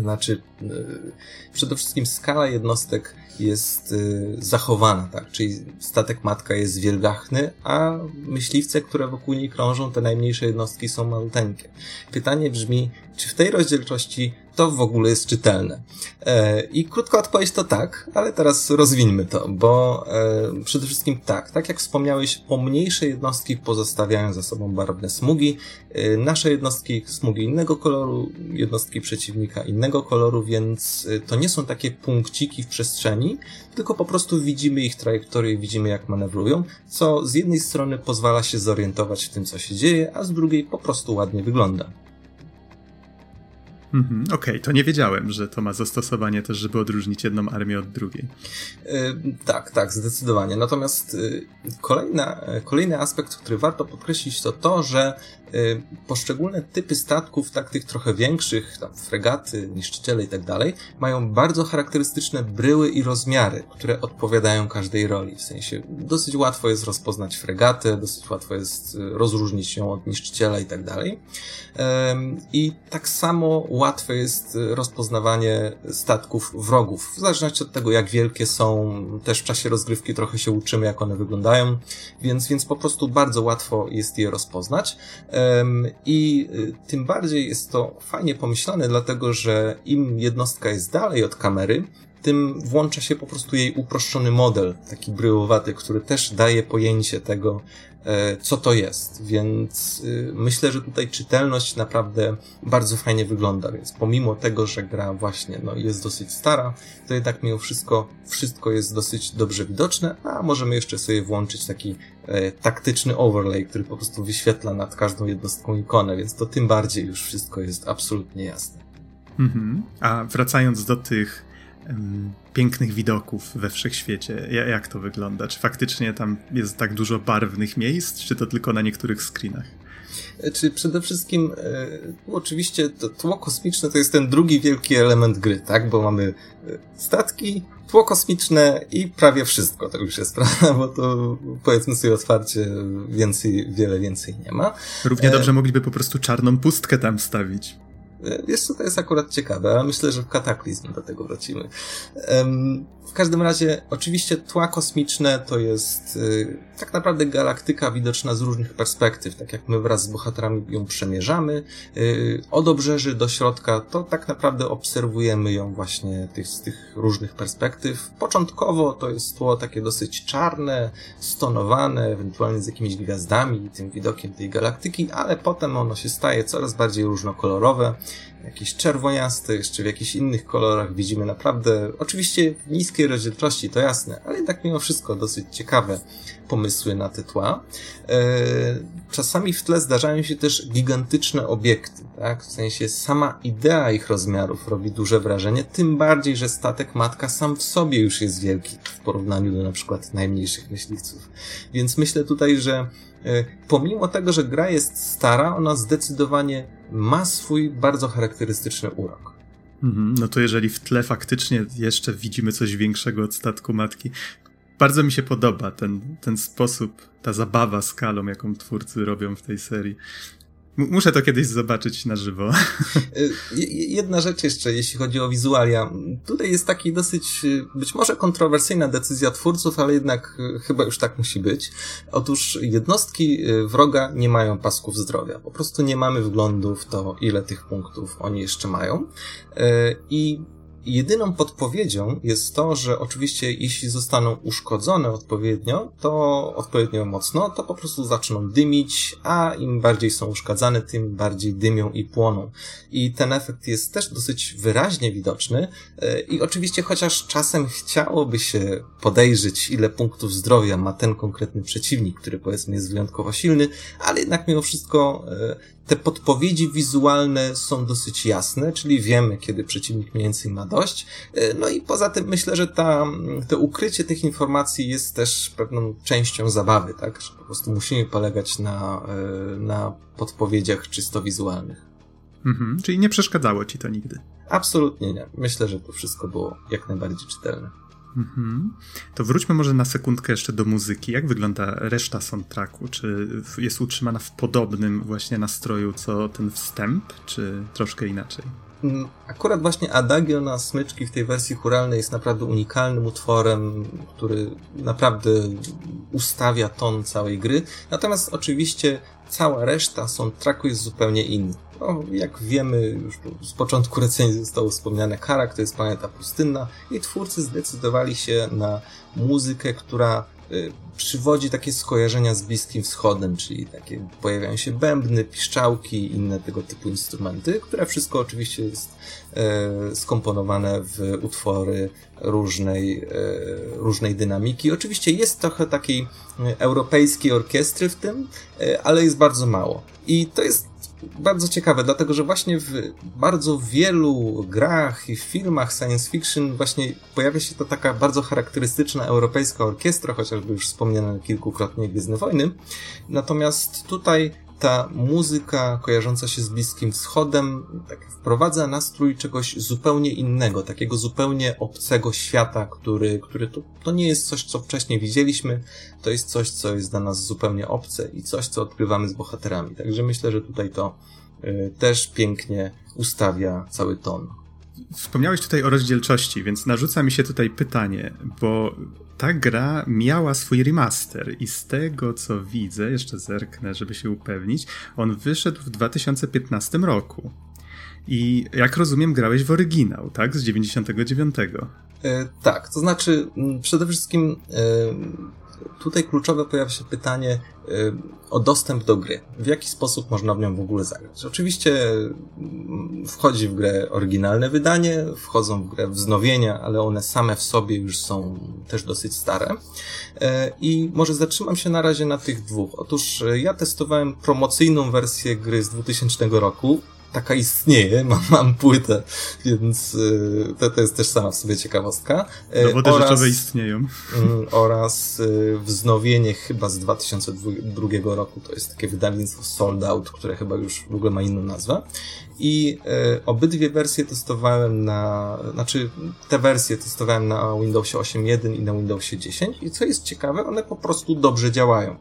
[SPEAKER 2] Znaczy, yy, przede wszystkim skala jednostek jest yy, zachowana, tak? Czyli statek matka jest wielgachny, a myśliwce, które wokół niej krążą, te najmniejsze jednostki są maluteńkie. Pytanie brzmi, czy w tej rozdzielczości to w ogóle jest czytelne? E, I krótka odpowiedź to tak, ale teraz rozwińmy to, bo e, przede wszystkim tak, tak jak wspomniałeś, pomniejsze jednostki pozostawiają za sobą barwne smugi, e, nasze jednostki smugi innego koloru, jednostki przeciwnika innego koloru, więc to nie są takie punkciki w przestrzeni, tylko po prostu widzimy ich trajektorię, widzimy jak manewrują, co z jednej strony pozwala się zorientować w tym, co się dzieje, a z drugiej po prostu ładnie wygląda.
[SPEAKER 1] Mhm, Okej, okay, to nie wiedziałem, że to ma zastosowanie też, żeby odróżnić jedną armię od drugiej.
[SPEAKER 2] Yy, tak, tak, zdecydowanie. Natomiast yy, kolejna, kolejny aspekt, który warto podkreślić, to to, że poszczególne typy statków, tak tych trochę większych, tam fregaty, niszczyciele i tak dalej, mają bardzo charakterystyczne bryły i rozmiary, które odpowiadają każdej roli. W sensie dosyć łatwo jest rozpoznać fregatę, dosyć łatwo jest y, rozróżnić ją od niszczyciela i tak dalej. I tak samo łatwe jest y, rozpoznawanie statków wrogów. W zależności od tego, jak wielkie są, też w czasie rozgrywki trochę się uczymy, jak one wyglądają, więc, więc po prostu bardzo łatwo jest je rozpoznać. I y, tym bardziej jest to fajnie pomyślane, dlatego że im jednostka jest dalej od kamery, tym włącza się po prostu jej uproszczony model, taki bryłowaty, który też daje pojęcie tego, e, co to jest. Więc y, myślę, że tutaj czytelność naprawdę bardzo fajnie wygląda. Więc pomimo tego, że gra właśnie no, jest dosyć stara, to jednak mimo wszystko wszystko jest dosyć dobrze widoczne, a możemy jeszcze sobie włączyć taki e, taktyczny overlay, który po prostu wyświetla nad każdą jednostką ikonę, więc to tym bardziej już wszystko jest absolutnie jasne.
[SPEAKER 1] Mhm. A wracając do tych pięknych widoków we wszechświecie. Jak to wygląda? Czy faktycznie tam jest tak dużo barwnych miejsc, czy to tylko na niektórych screenach?
[SPEAKER 2] E, czy przede wszystkim, e, oczywiście to tło kosmiczne to jest ten drugi wielki element gry, tak? Bo mamy e, statki, tło kosmiczne i prawie wszystko to już jest, prawda? Bo to powiedzmy sobie otwarcie, więcej, wiele więcej nie ma.
[SPEAKER 1] Równie dobrze mogliby po prostu czarną pustkę tam stawić.
[SPEAKER 2] Jeszcze to jest akurat ciekawe, ale myślę, że w kataklizm do tego wrócimy. W każdym razie, oczywiście tła kosmiczne to jest y, tak naprawdę galaktyka widoczna z różnych perspektyw, tak jak my wraz z bohaterami ją przemierzamy. Y, od obrzeży do środka to tak naprawdę obserwujemy ją właśnie z tych różnych perspektyw. Początkowo to jest tło takie dosyć czarne, stonowane, ewentualnie z jakimiś gwiazdami i tym widokiem tej galaktyki, ale potem ono się staje coraz bardziej różnokolorowe jakieś czerwoniaste, jeszcze w jakichś innych kolorach widzimy naprawdę, oczywiście w niskiej rozdzielczości, to jasne, ale jednak mimo wszystko dosyć ciekawe pomysły na te tła. E, czasami w tle zdarzają się też gigantyczne obiekty, tak? W sensie sama idea ich rozmiarów robi duże wrażenie, tym bardziej, że statek matka sam w sobie już jest wielki w porównaniu do na przykład najmniejszych myśliwców. Więc myślę tutaj, że pomimo tego, że gra jest stara, ona zdecydowanie ma swój bardzo charakterystyczny urok.
[SPEAKER 1] Mhm, no to jeżeli w tle faktycznie jeszcze widzimy coś większego od statku matki, bardzo mi się podoba ten, ten sposób, ta zabawa skalą, jaką twórcy robią w tej serii. Muszę to kiedyś zobaczyć na żywo.
[SPEAKER 2] Y, jedna rzecz jeszcze, jeśli chodzi o wizualia. Tutaj jest taki dosyć, y, być może kontrowersyjna decyzja twórców, ale jednak y, chyba już tak musi być. Otóż jednostki wroga nie mają pasków zdrowia. Po prostu nie mamy wglądu w to, ile tych punktów oni jeszcze mają. I Jedyną podpowiedzią jest to, że oczywiście jeśli zostaną uszkodzone odpowiednio, to odpowiednio mocno, to po prostu zaczną dymić, a im bardziej są uszkadzane, tym bardziej dymią i płoną. I ten efekt jest też dosyć wyraźnie widoczny e, i oczywiście chociaż czasem chciałoby się podejrzeć, ile punktów zdrowia ma ten konkretny przeciwnik, który powiedzmy jest wyjątkowo silny, ale jednak mimo wszystko e, te podpowiedzi wizualne są dosyć jasne, czyli wiemy, kiedy przeciwnik mniej więcej ma E, no i poza tym myślę, że ta, to ukrycie tych informacji jest też pewną częścią zabawy, tak? Że po prostu musimy polegać na, e, na podpowiedziach czysto wizualnych.
[SPEAKER 1] Mhm, czyli nie przeszkadzało ci to nigdy?
[SPEAKER 2] Absolutnie nie. Myślę, że to wszystko było jak najbardziej czytelne.
[SPEAKER 1] Mhm. To wróćmy może na sekundkę jeszcze do muzyki. Jak wygląda reszta soundtracku? Czy jest utrzymana w podobnym właśnie nastroju co ten wstęp, czy troszkę inaczej?
[SPEAKER 2] Mm, akurat właśnie Adagio na smyczki w tej wersji churalnej jest naprawdę unikalnym utworem, który naprawdę ustawia ton całej gry. Natomiast oczywiście cała reszta soundtracku jest zupełnie inna. No, jak wiemy, już z początku recenzji zostało wspomniane, Karak to jest planeta pustynna i twórcy zdecydowali się na muzykę, która przywodzi takie skojarzenia z Bliskim Wschodem, czyli takie pojawiają się bębny, piszczałki i inne tego typu instrumenty, które wszystko oczywiście jest e, skomponowane w utwory różnej, e, różnej dynamiki. Oczywiście jest trochę takiej e, europejskiej orkiestry w tym, ale jest bardzo mało. I to jest bardzo ciekawe, dlatego że właśnie w bardzo wielu grach i filmach science fiction właśnie pojawia się to taka bardzo charakterystyczna europejska orkiestra, chociażby już wspomniane kilkukrotnie Gwiezdne Wojny. Natomiast tutaj ta muzyka kojarząca się z Bliskim Wschodem tak wprowadza nastrój czegoś zupełnie innego, takiego zupełnie obcego świata, który, który to, to nie jest coś, co wcześniej widzieliśmy, to jest coś, co jest dla nas zupełnie obce i coś, co odkrywamy z bohaterami. Także myślę, że tutaj to y, też pięknie ustawia cały ton.
[SPEAKER 1] Wspomniałeś tutaj o rozdzielczości, więc narzuca mi się tutaj pytanie, bo ta gra miała swój remaster i z tego co widzę, jeszcze zerknę, żeby się upewnić, on wyszedł w 2015 roku. I jak rozumiem, grałeś w oryginał, tak? Z 99.
[SPEAKER 2] E, tak, to znaczy przede wszystkim e, tutaj kluczowe pojawia się pytanie y, o dostęp do gry. W jaki sposób można w nią w ogóle zagrać? Oczywiście mm, wchodzi w grę oryginalne wydanie, wchodzą w grę wznowienia, ale one same w sobie już są też dosyć stare. Y, I może zatrzymam się na razie na tych dwóch. Otóż y, ja testowałem promocyjną wersję gry z 2000 roku, taka istnieje, mam, mam płytę, więc y, to, to jest też sama w sobie ciekawostka.
[SPEAKER 1] Y, Dowody oraz, rzeczowe istnieją. Y,
[SPEAKER 2] oraz wznowienie chyba z 2002 roku, to jest takie wydawnictwo Sold Out, które chyba już w ogóle ma inną nazwę. i e, obydwie wersje testowałem na, znaczy te wersje testowałem na Windowsie 8.1 i na Windowsie 10 i co jest ciekawe, one po prostu dobrze działają.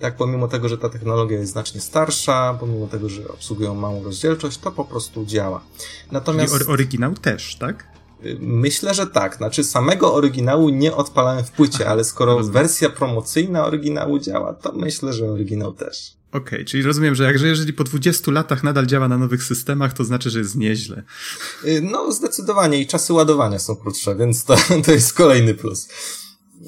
[SPEAKER 2] Tak, pomimo tego, że ta technologia jest znacznie starsza, pomimo tego, że obsługują małą rozdzielczość, to po prostu działa.
[SPEAKER 1] Natomiast... Czyli oryginał też, tak?
[SPEAKER 2] Myślę, że tak. Znaczy, samego oryginału nie odpalałem w płycie, ale skoro rozumiem. wersja promocyjna oryginału działa, to myślę, że oryginał też.
[SPEAKER 1] Okej, okay, czyli rozumiem, że jakże jeżeli po 20 latach nadal działa na nowych systemach, to znaczy, że jest nieźle.
[SPEAKER 2] Y, no, zdecydowanie i czasy ładowania są krótsze, więc to, to jest kolejny plus.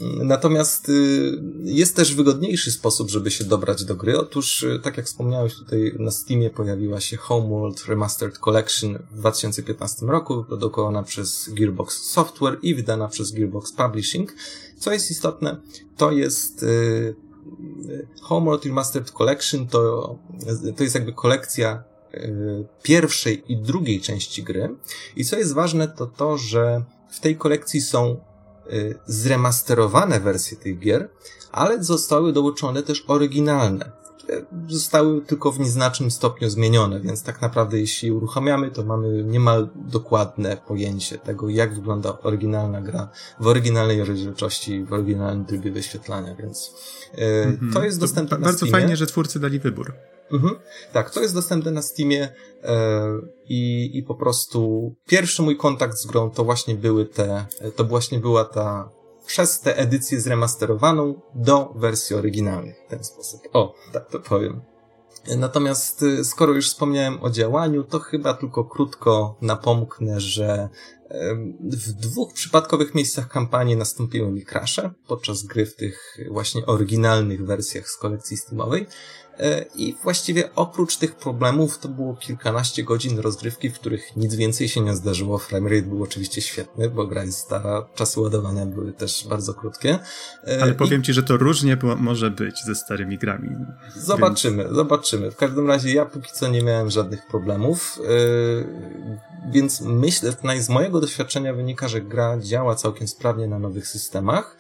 [SPEAKER 2] Natomiast y, jest też wygodniejszy sposób, żeby się dobrać do gry. Otóż, y, tak jak wspomniałeś, tutaj na Steamie pojawiła się Homeworld Remastered Collection w 2015 roku, produkowana przez Gearbox Software i wydana przez Gearbox Publishing. Co jest istotne, to jest y, Homeworld Remastered Collection to, to jest jakby kolekcja pierwszej i drugiej części gry. I co jest ważne, to to, że w tej kolekcji są zremasterowane wersje tych gier, ale zostały dołączone też oryginalne, zostały tylko w nieznacznym stopniu zmienione, więc tak naprawdę jeśli uruchamiamy, to mamy niemal dokładne pojęcie tego, jak wygląda oryginalna gra w oryginalnej rozdzielczości, w oryginalnym trybie wyświetlania, więc mm -hmm. to jest dostępne to
[SPEAKER 1] na Bardzo fajnie, że twórcy dali wybór.
[SPEAKER 2] Mhm. Tak, to jest dostępne na Steamie e, i, i po prostu pierwszy mój kontakt z grą to właśnie były te, to właśnie była ta przez tę edycję zremasterowaną do wersji oryginalnej w ten sposób. O, tak to powiem. Natomiast e, skoro już wspomniałem o działaniu, to chyba tylko krótko napomknę, że w dwóch przypadkowych miejscach kampanii nastąpiły mi crashe podczas gry w tych właśnie oryginalnych wersjach z kolekcji Steamowej. E, I właściwie oprócz tych problemów to było kilkanaście godzin rozgrywki, w których nic więcej się nie zdarzyło. Framerate był oczywiście świetny, bo gra jest stara, czasy ładowania były też bardzo krótkie.
[SPEAKER 1] E, Ale powiem I... ci, że to różnie może być ze starymi grami.
[SPEAKER 2] Zobaczymy, więc... zobaczymy. W każdym razie ja póki co nie miałem żadnych problemów, yy, więc myślę, z mojego doświadczenia wynika, że gra działa całkiem sprawnie na nowych systemach.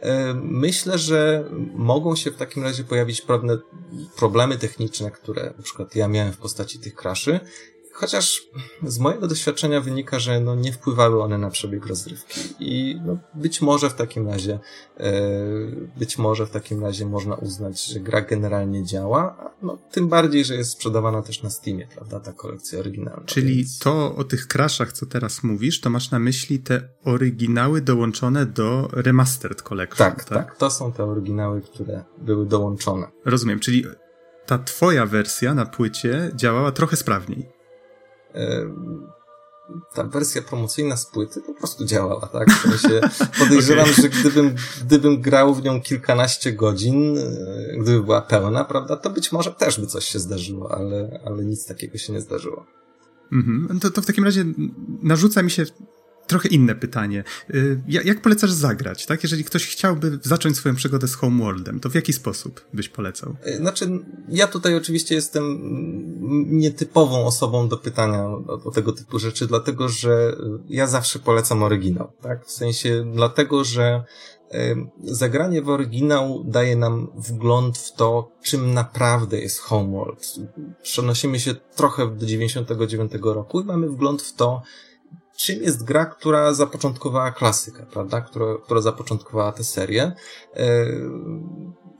[SPEAKER 2] E, myślę, że mogą się w takim razie pojawić pewne problemy techniczne, które na przykład ja miałem w postaci tych kraszy, Chociaż z mojego doświadczenia wynika, że no nie wpływały one na przebieg rozrywki i no być może w takim razie e, być może w takim razie można uznać, że gra generalnie działa, no tym bardziej, że jest sprzedawana też na Steamie, prawda, ta kolekcja oryginalna.
[SPEAKER 1] Czyli więc... to o tych crashach, co teraz mówisz, to masz na myśli te oryginały dołączone do Remastered Collection,
[SPEAKER 2] tak? Tak, tak, to są te oryginały, które były dołączone.
[SPEAKER 1] Rozumiem, czyli ta twoja wersja na płycie działała trochę sprawniej
[SPEAKER 2] ta wersja promocyjna z płyty po prostu działała, tak? W sensie podejrzewam, okay. że gdybym, gdybym grał w nią kilkanaście godzin, e, gdyby była pełna, prawda, to być może też by coś się zdarzyło, ale, ale nic takiego się nie zdarzyło.
[SPEAKER 1] Mm -hmm. to, to w takim razie narzuca mi się trochę inne pytanie. Y, jak polecasz zagrać, tak? Jeżeli ktoś chciałby zacząć swoją przygodę z Homeworldem, to w jaki sposób byś polecał?
[SPEAKER 2] Y, znaczy, ja tutaj oczywiście jestem nietypową osobą do pytania o, o tego typu rzeczy, dlatego że ja zawsze polecam oryginał, tak? W sensie dlatego, że y, Zagranie w oryginał daje nam wgląd w to, czym naprawdę jest Homeworld. Przenosimy się trochę do 99 roku i mamy wgląd w to, czym jest gra, która zapoczątkowała klasykę, prawda? Która, która zapoczątkowała tę serię.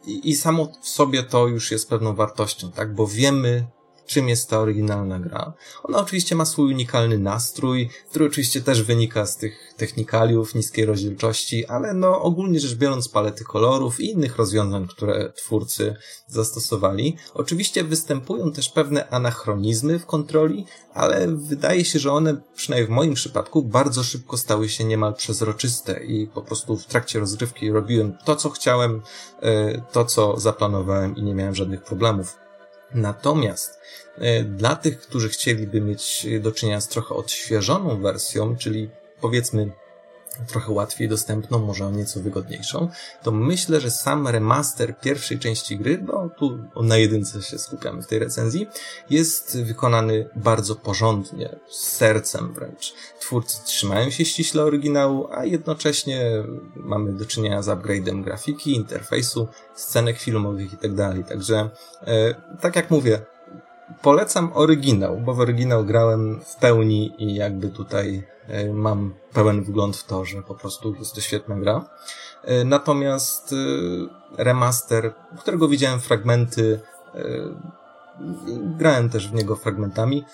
[SPEAKER 2] I, I samo w sobie to już jest pewną wartością, tak? Bo wiemy, czym jest ta oryginalna gra. Ona oczywiście ma swój unikalny nastrój, który oczywiście też wynika z tych technikaliów, niskiej rozdzielczości, ale no ogólnie rzecz biorąc palety kolorów i innych rozwiązań, które twórcy zastosowali. Oczywiście występują też pewne anachronizmy w kontroli, ale wydaje się, że one, przynajmniej w moim przypadku, bardzo szybko stały się niemal przezroczyste i po prostu w trakcie rozgrywki robiłem to, co chciałem, e, to, co zaplanowałem i nie miałem żadnych problemów. Natomiast e, dla tych, którzy chcieliby mieć do czynienia z trochę odświeżoną wersją, czyli powiedzmy trochę łatwiej dostępną, może nieco wygodniejszą, to myślę, że sam remaster pierwszej części gry, bo tu na jedynce się skupiamy w tej recenzji, jest wykonany bardzo porządnie, z sercem wręcz. Twórcy trzymają się ściśle oryginału, a jednocześnie mamy do czynienia z upgrade'em grafiki, interfejsu, scenek filmowych itd. Tak Także, e, tak jak mówię, polecam oryginał, bo w oryginał grałem w pełni i jakby tutaj mam pełen wgląd w to, że po prostu jest to świetna gra. E, natomiast remaster, którego widziałem fragmenty, grałem też w niego fragmentami,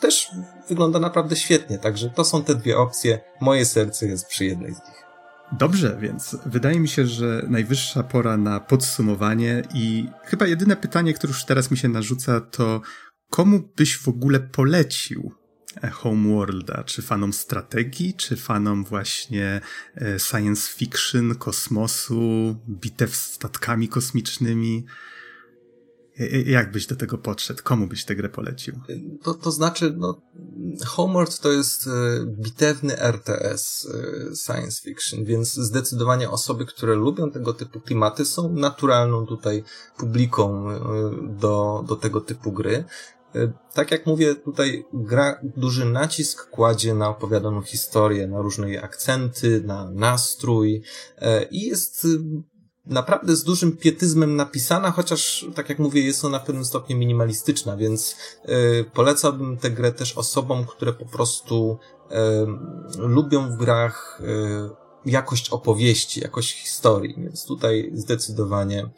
[SPEAKER 2] też wygląda naprawdę świetnie, także to są te dwie opcje. Moje serce jest przy jednej z nich.
[SPEAKER 1] Dobrze, więc wydaje mi się, że najwyższa pora na podsumowanie i chyba jedyne pytanie, które już teraz mi się narzuca, to komu byś w ogóle polecił Homeworlda? Czy fanom strategii, czy fanom właśnie e, science fiction, kosmosu, bitew statkami kosmicznymi? Jak byś do tego podszedł? Komu byś tę grę polecił?
[SPEAKER 2] To, to znaczy, no, Homeworld to jest e, bitewny RTS e, science fiction, więc zdecydowanie osoby, które lubią tego typu klimaty są naturalną tutaj publiką e, do, do tego typu gry. Tak jak mówię, tutaj gra duży nacisk kładzie na opowiadaną historię, na różne akcenty, na nastrój i jest naprawdę z dużym pietyzmem napisana, chociaż, tak jak mówię, jest ona w pewnym stopniu minimalistyczna, więc y, polecałbym tę grę też osobom, które po prostu y, lubią w grach y, jakość opowieści, jakość historii, więc tutaj zdecydowanie,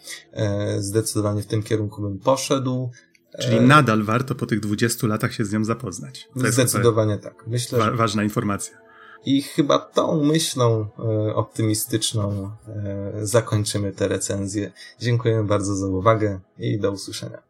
[SPEAKER 2] zdecydowanie w tym kierunku bym poszedł.
[SPEAKER 1] Czyli nadal warto po tych 20 latach się z nią zapoznać.
[SPEAKER 2] To zdecydowanie tak. Myślę,
[SPEAKER 1] wa ważna informacja.
[SPEAKER 2] I chyba tą myślą e, optymistyczną e, zakończymy tę recenzję. Dziękujemy bardzo za uwagę i do usłyszenia.